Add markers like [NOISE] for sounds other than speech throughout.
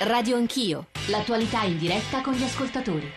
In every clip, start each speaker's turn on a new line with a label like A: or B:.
A: Radio Anch'io, l'attualità in diretta con gli ascoltatori.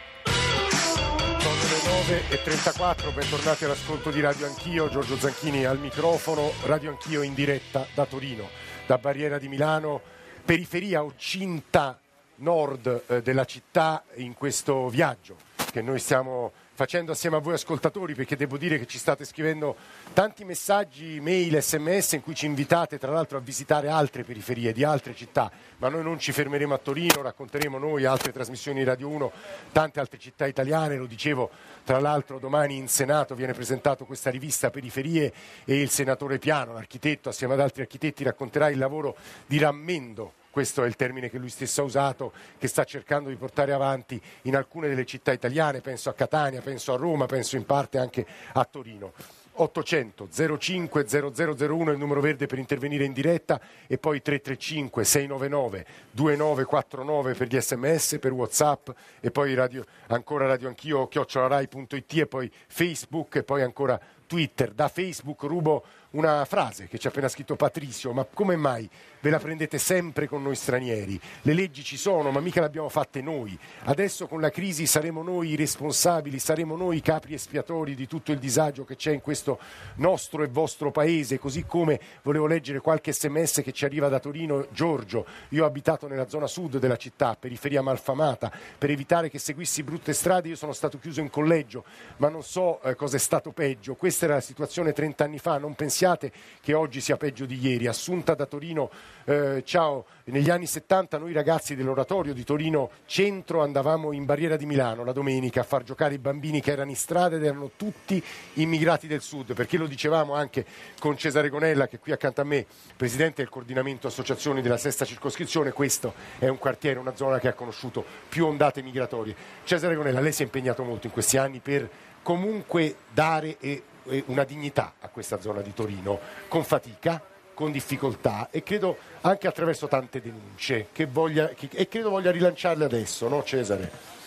B: Sono le 9 e 34, bentornati all'ascolto di Radio Anch'io, Giorgio Zanchini al microfono, Radio Anch'io in diretta da Torino, da Barriera di Milano, periferia o cinta nord eh, della città in questo viaggio che noi stiamo facendo assieme a voi ascoltatori perché devo dire che ci state scrivendo tanti messaggi, mail, sms in cui ci invitate tra l'altro a visitare altre periferie di altre città, ma noi non ci fermeremo a Torino, racconteremo noi altre trasmissioni Radio 1, tante altre città italiane, lo dicevo tra l'altro domani in Senato viene presentato questa rivista Periferie e il senatore Piano, l'architetto assieme ad altri architetti racconterà il lavoro di rammendo questo è il termine che lui stesso ha usato, che sta cercando di portare avanti in alcune delle città italiane, penso a Catania, penso a Roma, penso in parte anche a Torino. 800 05 0001 è il numero verde per intervenire in diretta e poi 335 699 2949 per gli sms, per whatsapp e poi radio, ancora radio anch'io chiocciolarai.it e poi facebook e poi ancora Twitter. Da Facebook rubo una frase che ci ha appena scritto Patrizio, ma come mai ve la prendete sempre con noi stranieri? Le leggi ci sono, ma mica le abbiamo fatte noi. Adesso con la crisi saremo noi i responsabili, saremo noi i capri espiatori di tutto il disagio che c'è in questo nostro e vostro paese, così come volevo leggere qualche sms che ci arriva da Torino, Giorgio, io ho abitato nella zona sud della città, periferia malfamata, per evitare che seguissi brutte strade io sono stato chiuso in collegio, ma non so eh, cosa è stato peggio. Questa era la situazione 30 anni fa, non pensiate che oggi sia peggio di ieri. Assunta da Torino, eh, ciao, negli anni 70 noi ragazzi dell'oratorio di Torino Centro andavamo in barriera di Milano la domenica a far giocare i bambini che erano in strada ed erano tutti immigrati del sud, perché lo dicevamo anche con Cesare Gonella che è qui accanto a me, presidente del coordinamento associazioni della sesta circoscrizione, questo è un quartiere, una zona che ha conosciuto più ondate migratorie. Cesare Gonella, lei si è impegnato molto in questi anni per comunque dare e una dignità a questa zona di Torino, con fatica, con difficoltà e credo anche attraverso tante denunce che voglia, che, e credo voglia rilanciarle adesso, no Cesare?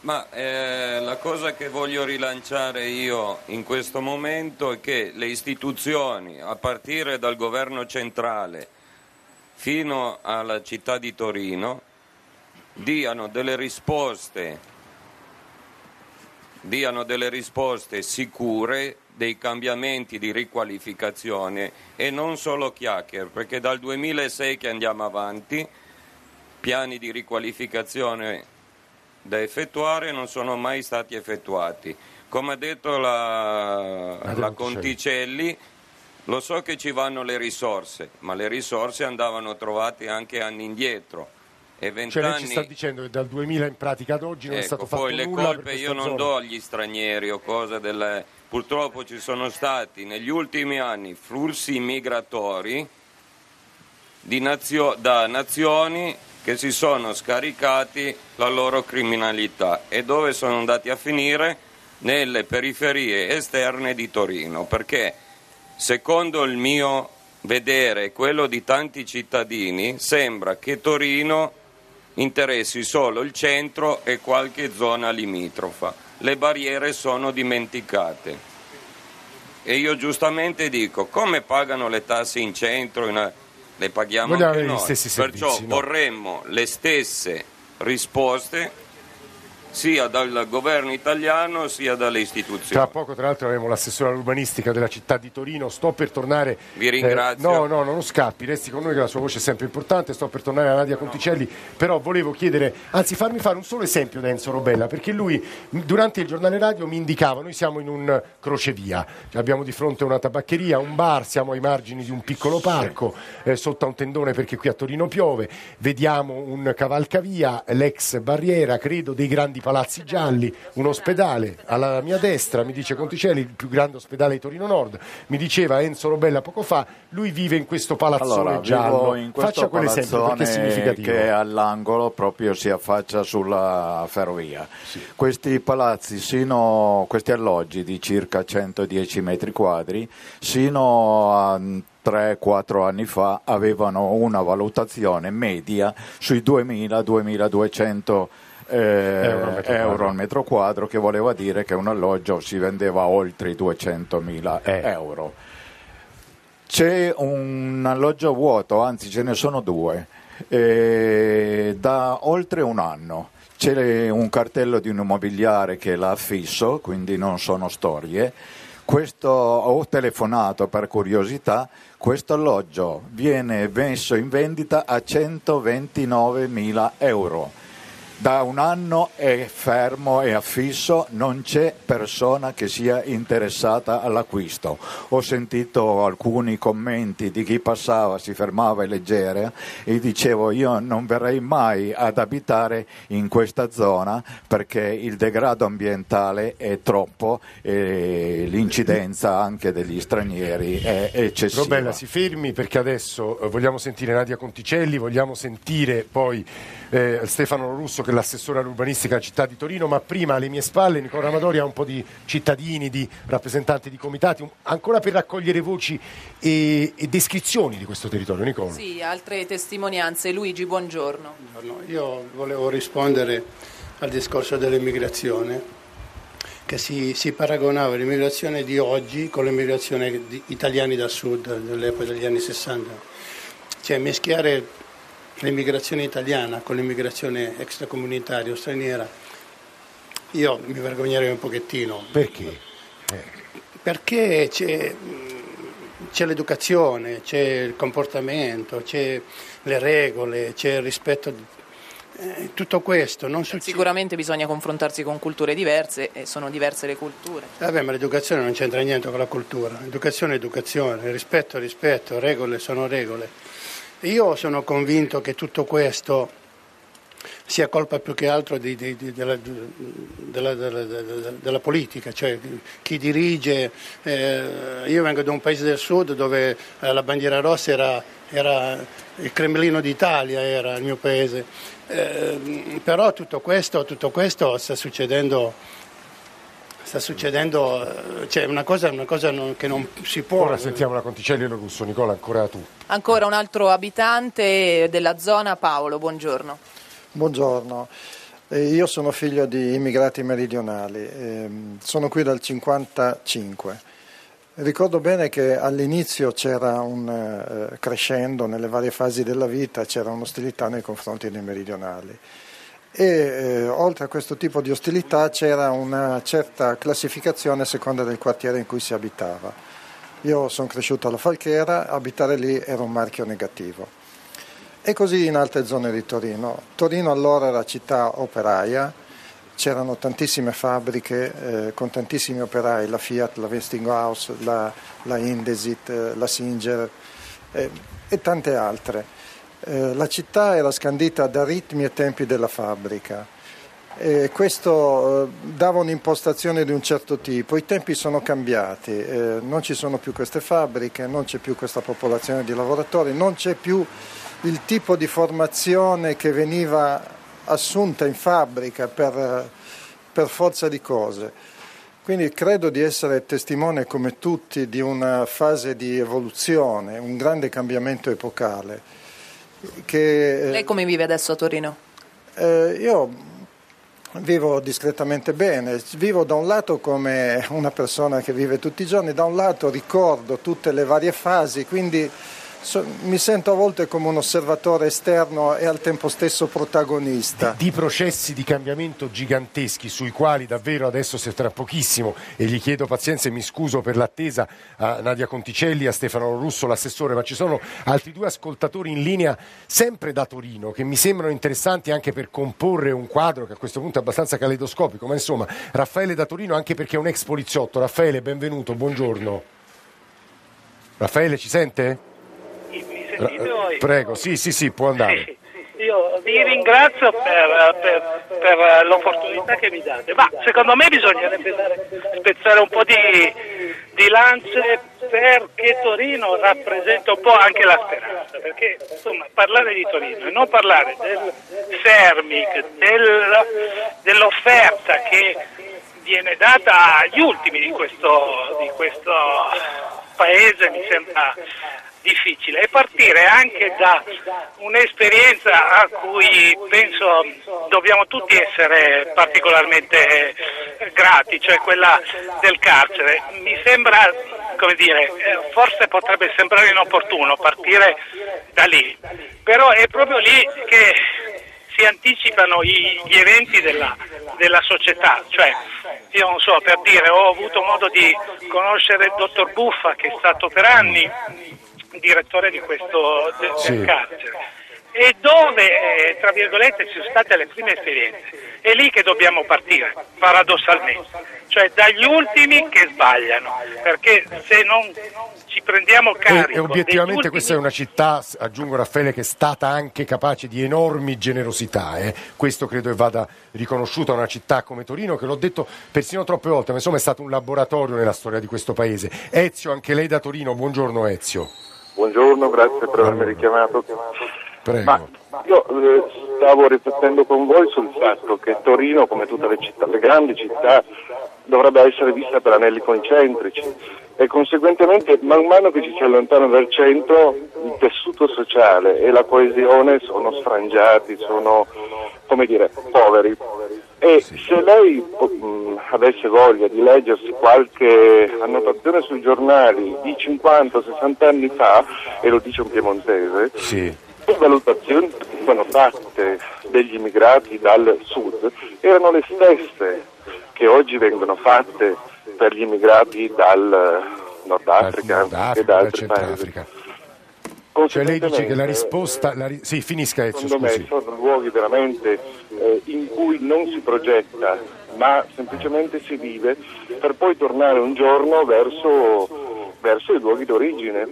C: Ma eh, la cosa che voglio rilanciare io in questo momento è che le istituzioni, a partire dal governo centrale fino alla città di Torino, diano delle risposte diano delle risposte sicure, dei cambiamenti di riqualificazione e non solo chiacchiere, perché dal 2006 che andiamo avanti, piani di riqualificazione da effettuare non sono mai stati effettuati. Come ha detto la, la Conticelli, lo so che ci vanno le risorse, ma le risorse andavano trovate anche anni indietro e
B: cioè lei ci sta dicendo che dal 2000 in pratica ad oggi non
C: ecco,
B: è stato fatto
C: poi le
B: nulla
C: colpe io non
B: zona.
C: do agli stranieri o cose del... purtroppo ci sono stati negli ultimi anni flussi migratori nazio... da nazioni che si sono scaricati la loro criminalità e dove sono andati a finire nelle periferie esterne di Torino perché secondo il mio vedere e quello di tanti cittadini sembra che Torino interessi solo il centro e qualche zona limitrofa. Le barriere sono dimenticate. E io giustamente dico, come pagano le tasse in centro? In... Le paghiamo
B: Vogliamo
C: anche noi. Perciò
B: servizi, no?
C: vorremmo le stesse risposte sia dal governo italiano sia dalle istituzioni.
B: Tra poco, tra l'altro, avremo l'assessore all'urbanistica della città di Torino. Sto per tornare.
C: Vi ringrazio.
B: Eh, no, no, non scappi, resti con noi che la sua voce è sempre importante. Sto per tornare a Nadia Conticelli, però volevo chiedere, anzi, farmi fare un solo esempio da Enzo Robella, perché lui durante il giornale radio mi indicava: noi siamo in un crocevia, abbiamo di fronte una tabaccheria, un bar, siamo ai margini di un piccolo parco, eh, sotto a un tendone perché qui a Torino piove. Vediamo un cavalcavia, l'ex barriera, credo, dei grandi palazzi gialli, un ospedale alla mia destra, mi dice Conticelli, il più grande ospedale di Torino Nord, mi diceva Enzo Robella poco fa, lui vive in questo palazzone
D: allora,
B: giallo.
D: in questo
B: Faccia quell'esempio perché è significativo.
D: che è all'angolo proprio si affaccia sulla ferrovia.
B: Sì.
D: Questi palazzi, sino, questi alloggi di circa 110 metri quadri, sino a 3-4 anni fa avevano una valutazione media sui 2000-2200 eh,
B: Euro metro
D: euro al metro quadro, che voleva dire che un alloggio si vendeva oltre i 200.000
B: Eh.
D: euro. C'è un alloggio vuoto, anzi ce ne sono due. eh, da oltre un anno. C'è un cartello di un immobiliare che l'ha affisso, quindi non sono storie. Questo, ho telefonato per curiosità, questo alloggio viene messo in vendita a 129.000 euro da un anno è fermo e affisso, non c'è persona che sia interessata all'acquisto. Ho sentito alcuni commenti di chi passava, si fermava a leggere e dicevo io non verrei mai ad abitare in questa zona perché il degrado ambientale è troppo e l'incidenza anche degli stranieri è eccessiva.
B: Robella si fermi perché adesso eh, vogliamo sentire Nadia Conticelli, vogliamo sentire poi eh, Stefano Russo l'assessore all'urbanistica della città di Torino, ma prima alle mie spalle Nicola Amadori ha un po' di cittadini, di rappresentanti di comitati, un, ancora per raccogliere voci e, e, descrizioni di questo territorio. Nicola.
E: Sì, altre testimonianze. Luigi, buongiorno.
F: buongiorno. Io volevo rispondere al discorso dell'immigrazione che si, si, paragonava l'immigrazione di oggi con l'immigrazione di italiani da sud dell'epoca degli anni 60. Cioè mischiare l'immigrazione italiana con l'immigrazione extracomunitaria o straniera, io mi vergognerei un pochettino.
B: Perché?
F: Perché c'è, c'è l'educazione, c'è il comportamento, c'è le regole, c'è il rispetto eh, tutto questo non succede.
E: Sicuramente bisogna confrontarsi con culture diverse e sono diverse le culture.
F: Vabbè, ma l'educazione non c'entra niente con la cultura. Educazione è educazione, rispetto è rispetto, regole sono regole. Io sono convinto che tutto questo sia colpa più che altro di, di, di, della, della, della, della, politica, cioè chi dirige, eh, io vengo da un paese del sud dove eh, la bandiera rossa era, era, il Cremlino d'Italia, era il mio paese, eh, però tutto questo, tutto questo sta succedendo sta succedendo, cioè una cosa, una cosa non, che non si può.
B: Ora sentiamo la Conticelli e lo Russo, Nicola, ancora tu.
E: Ancora un altro abitante della zona, Paolo, buongiorno.
G: Buongiorno. Eh, io sono figlio di immigrati meridionali, eh, sono qui dal 1955. Ricordo bene che all'inizio c'era un eh, crescendo nelle varie fasi della vita, c'era un'ostilità nei confronti dei meridionali e eh, oltre a questo tipo di ostilità c'era una certa classificazione a seconda del quartiere in cui si abitava. Io sono cresciuto alla Falchera, abitare lì era un marchio negativo. E così in altre zone di Torino. Torino allora era città operaia, c'erano tantissime fabbriche eh, con tantissimi operai, la Fiat, la Westinghouse, la, la Indesit, eh, la Singer eh, e tante altre. Eh, la città era scandita da ritmi e tempi della fabbrica e questo eh, dava un'impostazione di un certo tipo. I tempi sono cambiati, eh, non ci sono più queste fabbriche, non c'è più questa popolazione di lavoratori, non c'è più il tipo di formazione che veniva assunta in fabbrica per, per forza di cose. Quindi credo di essere testimone come tutti di una fase di evoluzione, un grande cambiamento epocale.
E: Che, eh, Lei come vive adesso a Torino?
G: Eh, io vivo discretamente bene, vivo da un lato come una persona che vive tutti i giorni, da un lato ricordo tutte le varie fasi, quindi So, mi sento a volte come un osservatore esterno e al tempo stesso protagonista.
B: Di, processi di cambiamento giganteschi sui quali davvero adesso si tra pochissimo e gli chiedo pazienza e mi scuso per l'attesa a Nadia Conticelli, a Stefano Russo, l'assessore, ma ci sono altri due ascoltatori in linea sempre da Torino che mi sembrano interessanti anche per comporre un quadro che a questo punto è abbastanza caleidoscopico, ma insomma Raffaele da Torino anche perché è un ex poliziotto. Raffaele, benvenuto, buongiorno. Raffaele ci sente?
H: Sentite voi?
B: Prego, sì, sì, sì, può andare.
H: Sì. Io vi ringrazio per, per, per, l'opportunità che mi date, ma secondo me bisognerebbe dare, spezzare un po' di, di lance perché Torino rappresenta un po' anche la speranza, perché insomma parlare di Torino e non parlare del Sermic, del, dell'offerta che viene data agli ultimi di questo, di questo paese mi sembra difficile e partire anche da un'esperienza a cui penso dobbiamo tutti essere particolarmente grati, cioè quella del carcere. Mi sembra come dire, eh, forse potrebbe sembrare inopportuno partire da lì, però è proprio lì che si anticipano gli eventi della, della, società, cioè io non so, per dire, ho avuto modo di conoscere il dottor Buffa che è stato per anni direttore di questo del, sì. del carcere e dove, eh, tra virgolette, ci sono state le prime esperienze. È lì che dobbiamo partire, paradossalmente, cioè dagli ultimi che sbagliano, perché se non ci prendiamo carico...
B: E, e obiettivamente ultimi... questa è una città, aggiungo Raffaele, che è stata anche capace di enormi generosità, eh. questo credo che vada riconosciuto a una città come Torino, che l'ho detto persino troppe volte, ma insomma è stato un laboratorio nella storia di questo paese. Ezio, anche lei da Torino, buongiorno Ezio.
I: Buongiorno, grazie per avermi richiamato.
B: Prego.
I: Ma io eh, stavo riflettendo con voi sul fatto che Torino, come tutte le, città, le grandi città, dovrebbe essere vista per anelli concentrici e conseguentemente man mano che ci si allontana dal centro il tessuto sociale e la coesione sono sfrangiati, sono come dire, poveri. E se lei mh, avesse voglia di leggersi qualche annotazione sui giornali di 50-60 anni fa, e lo dice un piemontese,
B: sì.
I: le valutazioni che venivano fatte degli immigrati dal sud erano le stesse che oggi vengono fatte per gli immigrati dal Nord Africa,
B: Nord Africa
I: e da
B: altri paesi. Cioè lei dice che la risposta... La ri... Sì, finisca Ezio,
I: Secondo
B: scusi.
I: me sono luoghi veramente eh, in cui non si progetta, ma semplicemente si vive per poi tornare un giorno verso, verso i luoghi d'origine.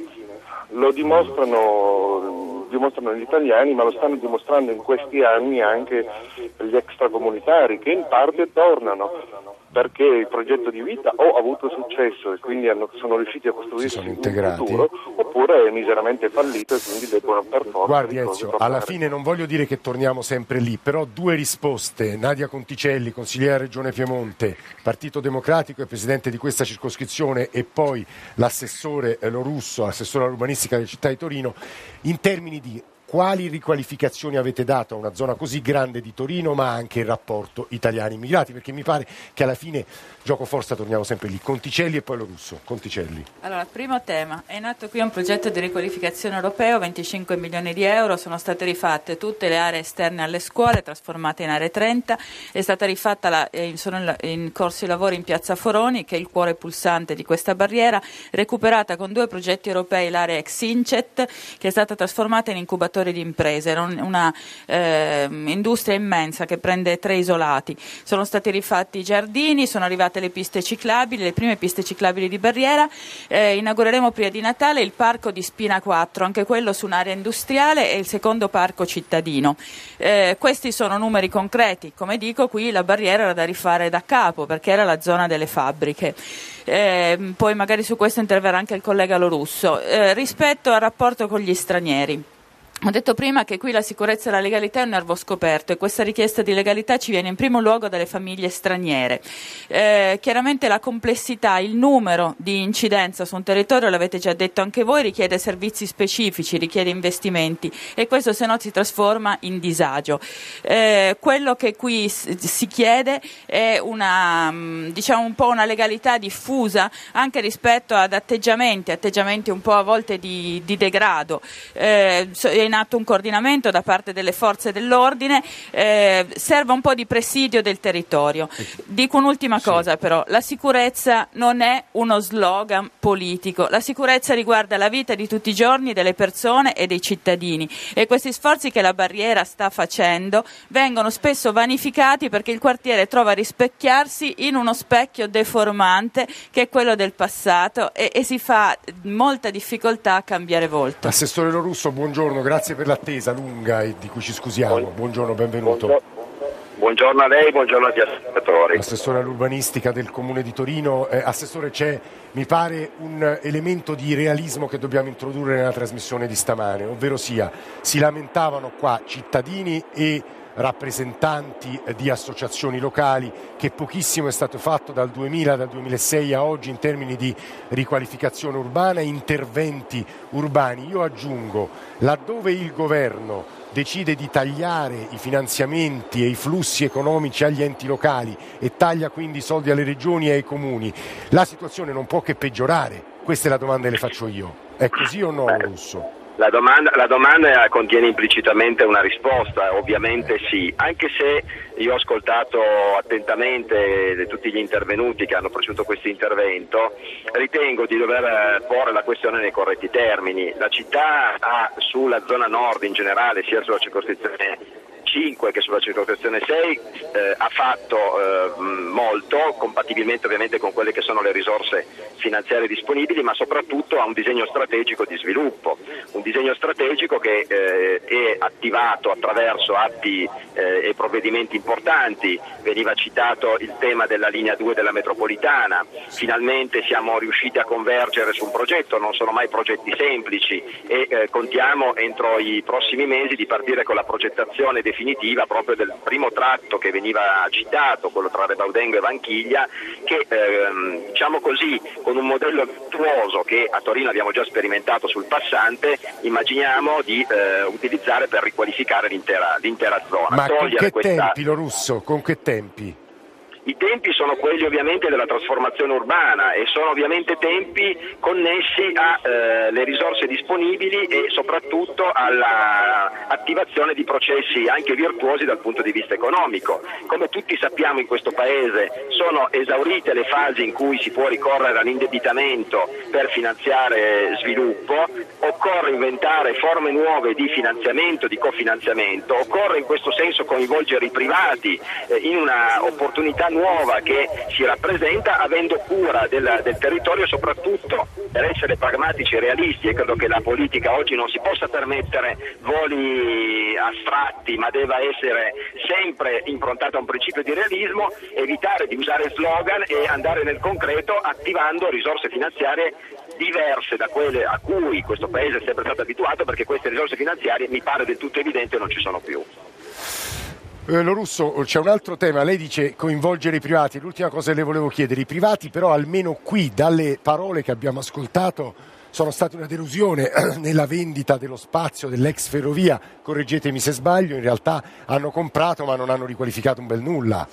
I: Lo dimostrano dimostrano gli italiani, ma lo stanno dimostrando in questi anni anche gli extracomunitari che in parte tornano perché il progetto di vita o ha avuto successo e quindi hanno, sono riusciti a costruirsi un futuro oppure è miseramente fallito e quindi debbono per forza
B: Guardi Ezio, alla fine non voglio dire che torniamo sempre lì, però due risposte, Nadia Conticelli, consigliera Regione Piemonte, Partito Democratico e presidente di questa circoscrizione e poi l'assessore Lorusso, assessore all'urbanistica della città di Torino, in termini di quali riqualificazioni avete dato a una zona così grande di Torino, ma anche il rapporto italiani-immigrati? Perché mi pare che alla fine, gioco forza, torniamo sempre lì. Conticelli e poi lo russo. Conticelli.
J: Allora, primo tema. È nato qui un progetto di riqualificazione europeo, 25 milioni di euro, sono state rifatte tutte le aree esterne alle scuole, trasformate in aree 30, è stata rifatta, la, eh, sono in corso i lavori in Piazza Foroni, che è il cuore pulsante di questa barriera, recuperata con due progetti europei l'area ex Incet, che è stata trasformata in incubatore di imprese, una eh, industria immensa che prende tre isolati. Sono stati rifatti i giardini, sono arrivate le piste ciclabili, le prime piste ciclabili di barriera. Eh, inaugureremo prima di Natale il parco di Spina 4, anche quello su un'area industriale e il secondo parco cittadino. Eh, questi sono numeri concreti, come dico qui la barriera era da rifare da capo perché era la zona delle fabbriche. Eh, poi magari su questo interverrà anche il collega Lorusso. Eh, rispetto al rapporto con gli stranieri. Ho detto prima che qui la sicurezza e la legalità è un nervo scoperto e questa richiesta di legalità ci viene in primo luogo dalle famiglie straniere. Eh, chiaramente la complessità, il numero di incidenza su un territorio, l'avete già detto anche voi, richiede servizi specifici, richiede investimenti e questo se no si trasforma in disagio. Eh, quello che qui si chiede è una, mm, diciamo un po' una legalità diffusa anche rispetto ad atteggiamenti, atteggiamenti un po' a volte di, di degrado. Eh, in atto un coordinamento da parte delle forze dell'ordine, eh, serve un po' di presidio del territorio. Dico un'ultima sì. cosa però, la sicurezza non è uno slogan politico, la sicurezza riguarda la vita di tutti i giorni delle persone e dei cittadini e questi sforzi che la barriera sta facendo vengono spesso vanificati perché il quartiere trova a rispecchiarsi in uno specchio deformante che è quello del passato e, e si fa molta difficoltà a cambiare volto.
B: Assessore Lorusso, buongiorno, grazie grazie per l'attesa lunga e di cui ci scusiamo. Buongiorno, benvenuto.
K: Buongiorno a lei, buongiorno agli ascoltatori.
B: Assessore all'urbanistica del Comune di Torino. Eh, assessore, c'è, mi pare, un elemento di realismo che dobbiamo introdurre nella trasmissione di stamane, ovvero sia, si lamentavano qua cittadini e rappresentanti di associazioni locali che pochissimo è stato fatto dal 2000, dal 2006 a oggi in termini di riqualificazione urbana e interventi urbani. Io aggiungo, laddove il governo decide di tagliare i finanziamenti e i flussi economici agli enti locali e taglia quindi i soldi alle regioni e ai comuni, la situazione non può che peggiorare Questa è la domanda che le faccio io. È così o no, Russo?
K: La domanda, la domanda, contiene implicitamente una risposta, ovviamente sì, anche se io ho ascoltato attentamente tutti gli intervenuti che hanno preceduto questo intervento, ritengo di dover eh, porre la questione nei corretti termini. La città ha sulla zona nord in generale, sia sulla circoscrizione 5 che sulla circoscrizione 6 eh, ha fatto eh, molto, compatibilmente ovviamente con quelle che sono le risorse finanziarie disponibili, ma soprattutto ha un disegno strategico di sviluppo, un disegno strategico che eh, è attivato attraverso atti eh, e provvedimenti importanti, veniva citato il tema della linea 2 della metropolitana, finalmente siamo riusciti a convergere su un progetto, non sono mai progetti semplici e eh, contiamo entro i prossimi mesi di partire con la progettazione definitiva definitiva proprio del primo tratto che veniva citato, quello tra Rebaudengo e Vanchiglia, che ehm, diciamo così con un modello virtuoso che a Torino abbiamo già sperimentato sul passante, immaginiamo di eh, utilizzare per riqualificare l'intera, l'intera zona.
B: Ma con che questa... tempi, lo russo? Con che tempi?
K: I tempi sono quelli ovviamente della trasformazione urbana e sono ovviamente tempi connessi alle eh, risorse disponibili e soprattutto all'attivazione di processi anche virtuosi dal punto di vista economico. Come tutti sappiamo in questo Paese sono esaurite le fasi in cui si può ricorrere all'indebitamento per finanziare sviluppo, occorre inventare forme nuove di finanziamento, di cofinanziamento, occorre in questo senso coinvolgere i privati eh, in una opportunità nuova che si rappresenta avendo cura del, del territorio soprattutto per essere pragmatici e realisti e credo che la politica oggi non si possa permettere voli astratti ma deve essere sempre improntata a un principio di realismo, evitare di usare slogan e andare nel concreto attivando risorse finanziarie diverse da quelle a cui questo Paese è sempre stato abituato perché queste risorse finanziarie mi pare del tutto evidente non ci sono più.
B: Eh, lo Russo, c'è un altro tema, lei dice coinvolgere i privati, l'ultima cosa che le volevo chiedere, i privati però almeno qui dalle parole che abbiamo ascoltato sono state una delusione [CLEARS THROAT] nella vendita dello spazio dell'ex ferrovia, correggetemi se sbaglio, in realtà hanno comprato ma non hanno riqualificato un bel nulla,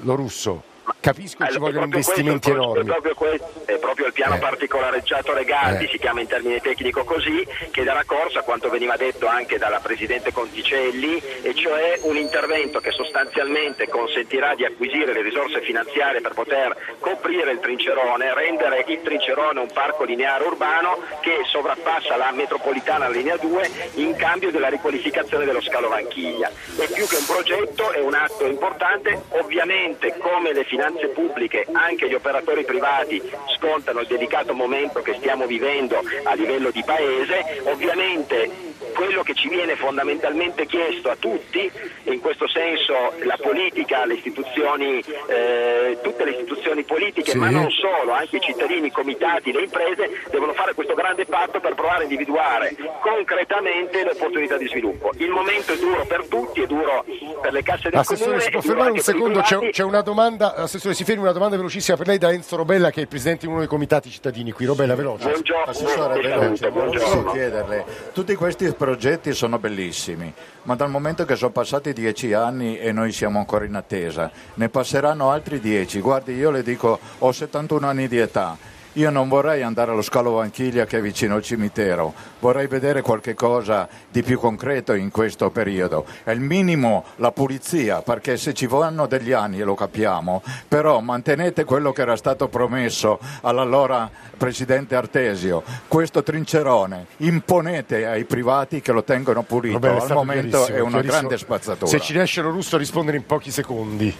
B: lo Russo. Capisco che ci vogliono investimenti
K: questo,
B: enormi.
K: È proprio, questo, è proprio il piano eh. particolareggiato Regaldi, eh. si chiama in termini tecnico così, che darà corso a quanto veniva detto anche dalla Presidente Conticelli, e cioè un intervento che sostanzialmente consentirà di acquisire le risorse finanziarie per poter coprire il trincerone, rendere il trincerone un parco lineare urbano che sovrappassa la metropolitana linea 2 in cambio della riqualificazione dello scalo Vanchiglia. È più che un progetto, è un atto importante, ovviamente come le finanze finanze pubbliche, anche gli operatori privati scontano il delicato momento che stiamo vivendo a livello di Paese, ovviamente quello che ci viene fondamentalmente chiesto a tutti, e in questo senso la politica, le istituzioni, eh, tutte le istituzioni politiche, sì. ma non solo, anche i cittadini, i comitati, le imprese, devono fare questo grande patto per provare a individuare concretamente le opportunità di sviluppo. Il momento è duro per tutti, è duro per le casse del
B: Assessore,
K: comune.
B: si può fermare un secondo, c'è, c'è, una domanda, Assessore, si fermi una domanda velocissima per lei da Enzo Robella che è il Presidente di uno dei comitati cittadini qui. Robella, veloce.
K: Buongiorno,
D: Assessore, veloce, volevo chiederle, tutti questi progetti sono bellissimi, ma dal momento che sono passati dieci anni e noi siamo ancora in attesa, ne passeranno altri dieci. Guardi, io le dico, ho 71 anni di età io non vorrei andare allo scalo Vanchiglia che è vicino al cimitero, vorrei vedere qualche cosa di più concreto in questo periodo. È il minimo la pulizia, perché se ci vanno degli anni, lo capiamo, però mantenete quello che era stato promesso all'allora Presidente Artesio, questo trincerone, imponete ai privati che lo tengono pulito,
B: Vabbè,
D: al momento è una grande spazzatura.
B: Se ci riesce lo russo a rispondere in pochi secondi.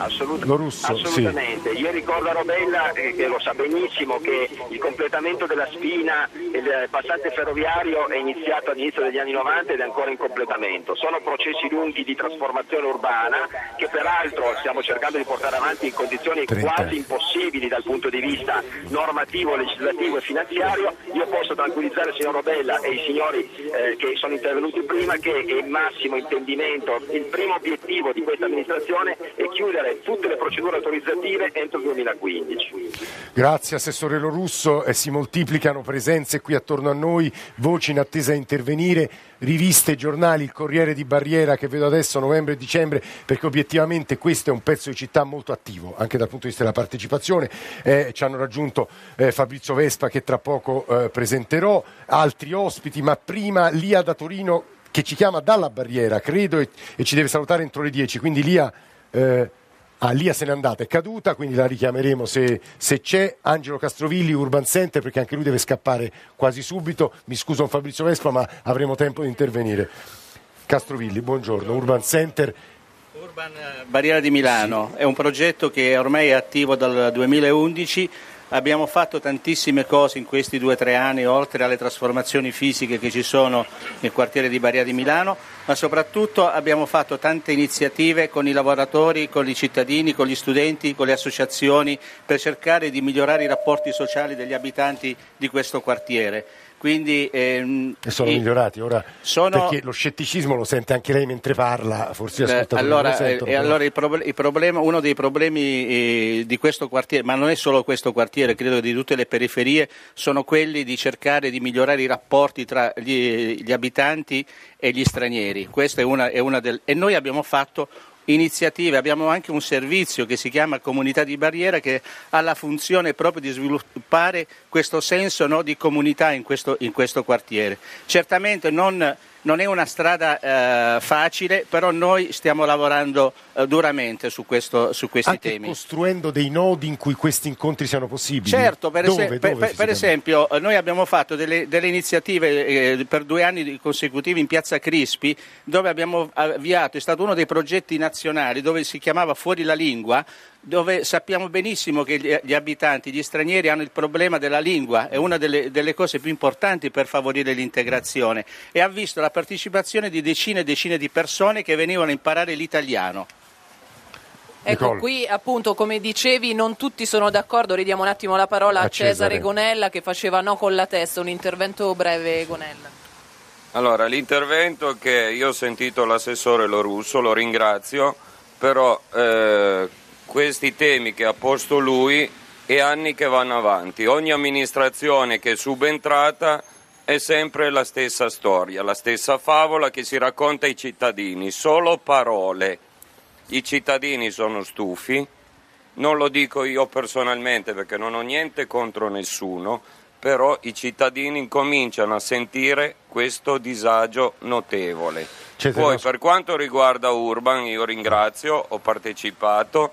K: Assolut-
B: russo,
K: assolutamente. Sì. Io ricordo a Robella, eh, che lo sa benissimo, che il completamento della spina il passante ferroviario è iniziato all'inizio degli anni 90 ed è ancora in completamento. Sono processi lunghi di trasformazione urbana che peraltro stiamo cercando di portare avanti in condizioni 30. quasi impossibili dal punto di vista normativo, legislativo e finanziario. Io posso tranquillizzare il signor Robella e i signori eh, che sono intervenuti prima che è il massimo intendimento, il primo obiettivo di questa amministrazione è chiudere tutte le procedure autorizzative entro il 2015.
B: Grazie Assessore Lorusso, eh, si moltiplicano presenze qui attorno a noi, voci in attesa di intervenire, riviste, giornali, il Corriere di Barriera che vedo adesso novembre e dicembre, perché obiettivamente questo è un pezzo di città molto attivo anche dal punto di vista della partecipazione. Eh, ci hanno raggiunto eh, Fabrizio Vespa che tra poco eh, presenterò, altri ospiti, ma prima Lia da Torino che ci chiama dalla barriera, credo, e, e ci deve salutare entro le 10. Quindi Lia, eh, ah, Lia se n'è andata, è caduta, quindi la richiameremo se, se, c'è. Angelo Castrovilli, Urban Center, perché anche lui deve scappare quasi subito. Mi scuso con Fabrizio Vespa, ma avremo tempo di intervenire. Castrovilli, buongiorno. Urban Center.
L: Urban Barriera di Milano sì. è un progetto che ormai è attivo dal 2011 Abbiamo fatto tantissime cose in questi due o tre anni, oltre alle trasformazioni fisiche che ci sono nel quartiere di Baria di Milano, ma soprattutto abbiamo fatto tante iniziative con i lavoratori, con i cittadini, con gli studenti, con le associazioni per cercare di migliorare i rapporti sociali degli abitanti di questo quartiere. Quindi,
B: ehm, e sono migliorati ora sono... perché lo scetticismo lo sente anche lei mentre parla, forse
L: eh, allora, sentono, eh, allora il, proble- il problema, uno dei problemi eh, di questo quartiere, ma non è solo questo quartiere, credo di tutte le periferie, sono quelli di cercare di migliorare i rapporti tra gli, gli abitanti e gli stranieri. Questa è una, è una del... e noi abbiamo fatto iniziative, abbiamo anche un servizio che si chiama Comunità di Barriera che ha la funzione proprio di sviluppare questo senso no, di comunità in questo, in questo quartiere. Certamente non non è una strada eh, facile, però noi stiamo lavorando eh, duramente su, questo, su questi
B: Anche
L: temi.
B: costruendo dei nodi in cui questi incontri siano possibili?
L: Certo, per,
B: dove,
L: es-
B: dove
L: per, per esempio noi abbiamo fatto delle, delle iniziative eh, per due anni consecutivi in Piazza Crispi, dove abbiamo avviato, è stato uno dei progetti nazionali dove si chiamava Fuori la lingua, dove sappiamo benissimo che gli, gli, abitanti, gli stranieri hanno il problema della lingua, è una delle, delle, cose più importanti per favorire l'integrazione e ha visto la partecipazione di decine e decine di persone che venivano a imparare l'italiano.
E: Ecco, qui appunto come dicevi non tutti sono d'accordo, ridiamo un attimo la parola a, a Cesare. Cesare Gonella che faceva no con la testa, un intervento breve Gonella.
C: Allora, l'intervento che io ho sentito l'assessore Lorusso, lo ringrazio, però eh, questi temi che ha posto lui e anni che vanno avanti. Ogni amministrazione che è subentrata è sempre la stessa storia, la stessa favola che si racconta ai cittadini, solo parole. I cittadini sono stufi, non lo dico io personalmente perché non ho niente contro nessuno, però i cittadini incominciano a sentire questo disagio notevole. Poi per quanto riguarda Urban io ringrazio, ho partecipato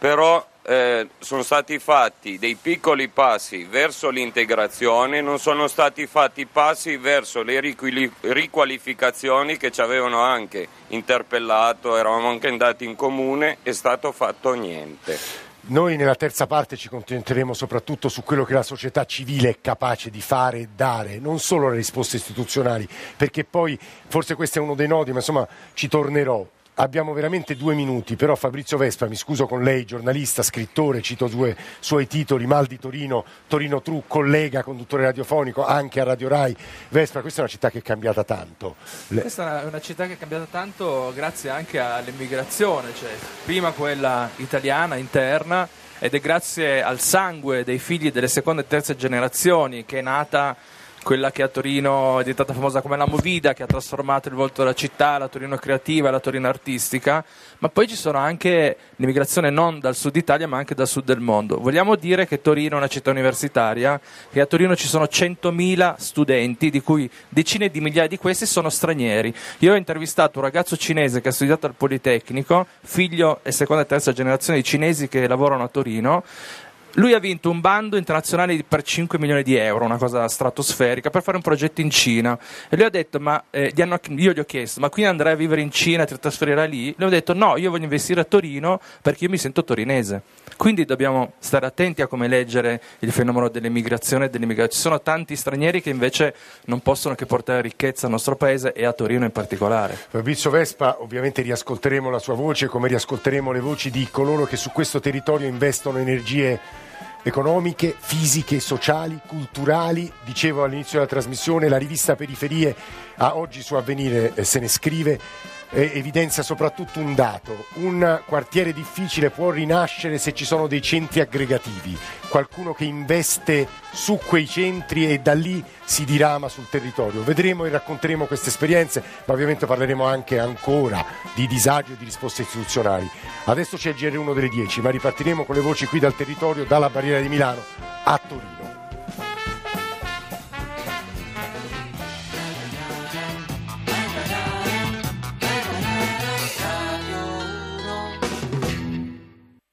C: però eh, sono stati fatti dei piccoli passi verso l'integrazione, non sono stati fatti passi verso le riqualificazioni che ci avevano anche interpellato, eravamo anche andati in comune, è stato fatto niente.
B: Noi nella terza parte ci concentreremo soprattutto su quello che la società civile è capace di fare e dare, non solo le risposte istituzionali, perché poi forse questo è uno dei nodi, ma insomma ci tornerò. Abbiamo veramente due minuti, però Fabrizio Vespa, mi scuso con lei, giornalista, scrittore, cito due suoi titoli, Mal di Torino, Torino Tru, collega, conduttore radiofonico anche a Radio Rai. Vespa, questa è una città che è cambiata tanto.
M: Questa è una città che è cambiata tanto grazie anche all'immigrazione, cioè prima quella italiana, interna, ed è grazie al sangue dei figli delle seconde e terze generazioni che è nata quella che a Torino è diventata famosa come la Movida, che ha trasformato il volto della città, la Torino creativa, la Torino artistica, ma poi ci sono anche l'immigrazione non dal sud Italia ma anche dal sud del mondo. Vogliamo dire che Torino è una città universitaria, che a Torino ci sono 100.000 studenti, di cui decine di migliaia di questi sono stranieri. Io ho intervistato un ragazzo cinese che ha studiato al Politecnico, figlio e seconda e terza generazione di cinesi che lavorano a Torino, lui ha vinto un bando internazionale per 5 milioni di euro, una cosa stratosferica, per fare un progetto in Cina. E lui ha detto, ma eh, gli hanno, io gli ho chiesto, ma quindi andrai a vivere in Cina, ti trasferirai lì? Lui ha detto, no, io voglio investire a Torino perché io mi sento torinese. Quindi dobbiamo stare attenti a come leggere il fenomeno dell'immigrazione e dell'immigrazione. Ci sono tanti stranieri che invece non possono che portare ricchezza al nostro paese e a Torino in particolare.
B: Fabrizio Vespa, ovviamente riascolteremo la sua voce come riascolteremo le voci di coloro che su questo territorio investono energie economiche, fisiche, sociali, culturali. Dicevo all'inizio della trasmissione, la rivista Periferie a oggi su Avvenire eh, se ne scrive eh, evidenzia soprattutto un dato, un quartiere difficile può rinascere se ci sono dei centri aggregativi, qualcuno che investe su quei centri e da lì si dirama sul territorio. Vedremo e racconteremo queste esperienze, ma ovviamente parleremo anche ancora di disagio e di risposte istituzionali. Adesso c'è il GR1 delle 10, ma ripartiremo con le voci qui dal territorio, dalla barriera di Milano a Torino.